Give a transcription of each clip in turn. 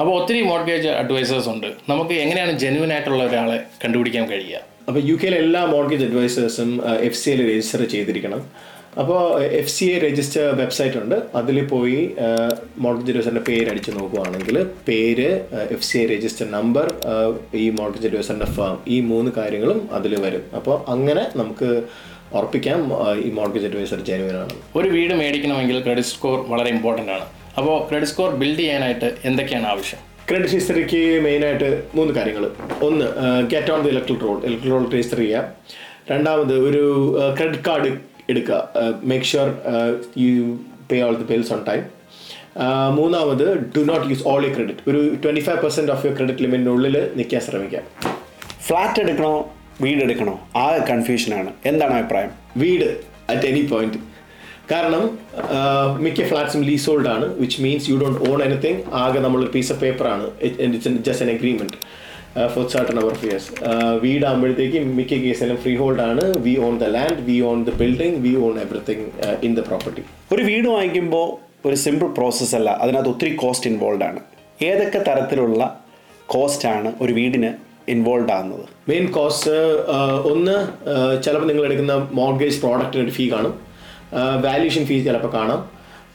അപ്പോൾ ഒത്തിരി mortgage advisers ഉണ്ട്. നമുക്ക് എങ്ങനെയാണ് ജെന്യൂൻ ആയിട്ടുള്ള ഒരാളെ കണ്ടുപിടിക്കാൻ കഴിയുക? അപ്പോൾ യു കെയിലെ എല്ലാ മോർഗേജ് അഡ്വൈസേഴ്സും എഫ് സി എയിൽ രജിസ്റ്റർ ചെയ്തിരിക്കണം. അപ്പോൾ F C A register website ഉണ്ട്. അതിൽ പോയി മോർഗേജ് അഡ്വൈസറിന്റെ പേര് അടിച്ച് നോക്കുകയാണെങ്കിൽ പേര് F C A register number ഈ മോർഗേജ് അഡ്വൈസറിന്റെ ഫേം ഈ മൂന്ന് കാര്യങ്ങളും അതിൽ വരും. അപ്പോൾ അങ്ങനെ നമുക്ക് ഉറപ്പിക്കാം ഈ മോർഗേജ് അഡ്വൈസർ ജനുവനാണ് ആണ്. ഒരു വീട് മേടിക്കണമെങ്കിൽ ക്രെഡിറ്റ് സ്കോർ വളരെ ഇമ്പോർട്ടന്റ് ആണ്. അപ്പോൾ ക്രെഡിറ്റ് സ്കോർ ബിൽഡ് ചെയ്യാനായിട്ട് എന്തൊക്കെയാണ് ആവശ്യം? ക്രെഡിറ്റ് ഹിസ്റ്ററിക്ക് മെയിനായിട്ട് മൂന്ന് കാര്യങ്ങൾ ഒന്ന് get on the electoral roll electoral roll register ചെയ്യുക രണ്ടാമത് ഒരു ക്രെഡിറ്റ് കാർഡ് എടുക്കുക. Make sure you pay all the bills on time മൂന്നാമത് do not use all you credit ഒരു twenty five percent of your credit ലിമിറ്റിനുള്ളിൽ നിൽക്കാൻ ശ്രമിക്കാം flat എടുക്കണോ? വീട് എടുക്കണോ? ആ കൺഫ്യൂഷനാണ് എന്താണ് അഭിപ്രായം? വീട് അറ്റ് എനി പോയിന്റ് കാരണം മിക്ക ഫ്ലാറ്റ്സും ലീസ് ഹോൾഡ് ആണ് which means you don't own anything ആകെ നമ്മളൊരു പീസ് ഓഫ് പേപ്പർ ആണ്. It's just an agreement for certain hour of years വീടാകുമ്പോഴത്തേക്ക് മിക്ക കേസിലും ഫ്രീ ഹോൾഡ് ആണ് we own the land we own the building we own everything in the property ഒരു വീട് വാങ്ങിക്കുമ്പോൾ ഒരു സിമ്പിൾ പ്രോസസ്സ് അല്ല. അതിനകത്ത് ഒത്തിരി കോസ്റ്റ് ഇൻവോൾവ് ആണ്. ഏതൊക്കെ തരത്തിലുള്ള കോസ്റ്റ് ആണ് ഒരു വീടിന് ഇൻവോൾവ് ആകുന്നത്? മെയിൻ കോസ്റ്റ് ഒന്ന് ചിലപ്പോൾ നിങ്ങൾ എടുക്കുന്ന മോർഗേജ് പ്രോഡക്റ്റിന് ഒരു ഫീ കാണും. വാല്യൂഷൻ ഫീ ചിലപ്പോൾ കാണാം.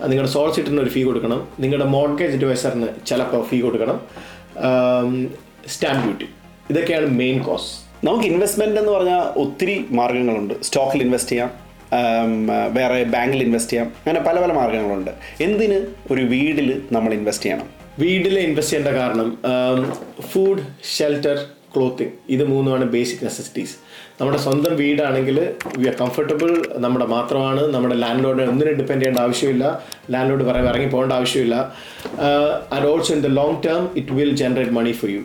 നിങ്ങളുടെ സോൾസിറ്ററിന് ഒരു ഫീ കൊടുക്കണം. നിങ്ങളുടെ മോർഗേജ് അഡ്വൈസറിന് ചിലപ്പോൾ ഫീ കൊടുക്കണം. സ്റ്റാമ്പ് ഡ്യൂട്ടി ഇതൊക്കെയാണ് മെയിൻ കോസ്റ്റ് നമുക്ക് ഇൻവെസ്റ്റ്മെന്റ് എന്ന് പറഞ്ഞാൽ ഒത്തിരി മാർഗങ്ങളുണ്ട് സ്റ്റോക്കിൽ ഇൻവെസ്റ്റ് ചെയ്യാം. വേറെ ബാങ്കിൽ ഇൻവെസ്റ്റ് ചെയ്യാം. അങ്ങനെ പല പല മാർഗങ്ങളുണ്ട് എന്തിന് ഒരു വീടിൽ നമ്മൾ ഇൻവെസ്റ്റ് ചെയ്യണം? വീട്ടിൽ ഇൻവെസ്റ്റ് ചെയ്യേണ്ട കാരണം ഫുഡ് ഷെൽട്ടർ ക്ലോത്തിങ് ഇത് മൂന്നുമാണ് ബേസിക് നെസസിറ്റീസ് നമ്മുടെ സ്വന്തം വീടാണെങ്കിൽ വി ആർ കംഫർട്ടബിൾ നമ്മുടെ മാത്രമാണ്. നമ്മുടെ ലാൻഡ് ലോഡ് ഒന്നിനും ഡിപ്പെൻഡ് ചെയ്യേണ്ട ആവശ്യമില്ല. ലാൻഡ് ലോഡ് പറയാൻ ഇറങ്ങി പോകേണ്ട ആവശ്യമില്ല. And also in the long term it will generate money for you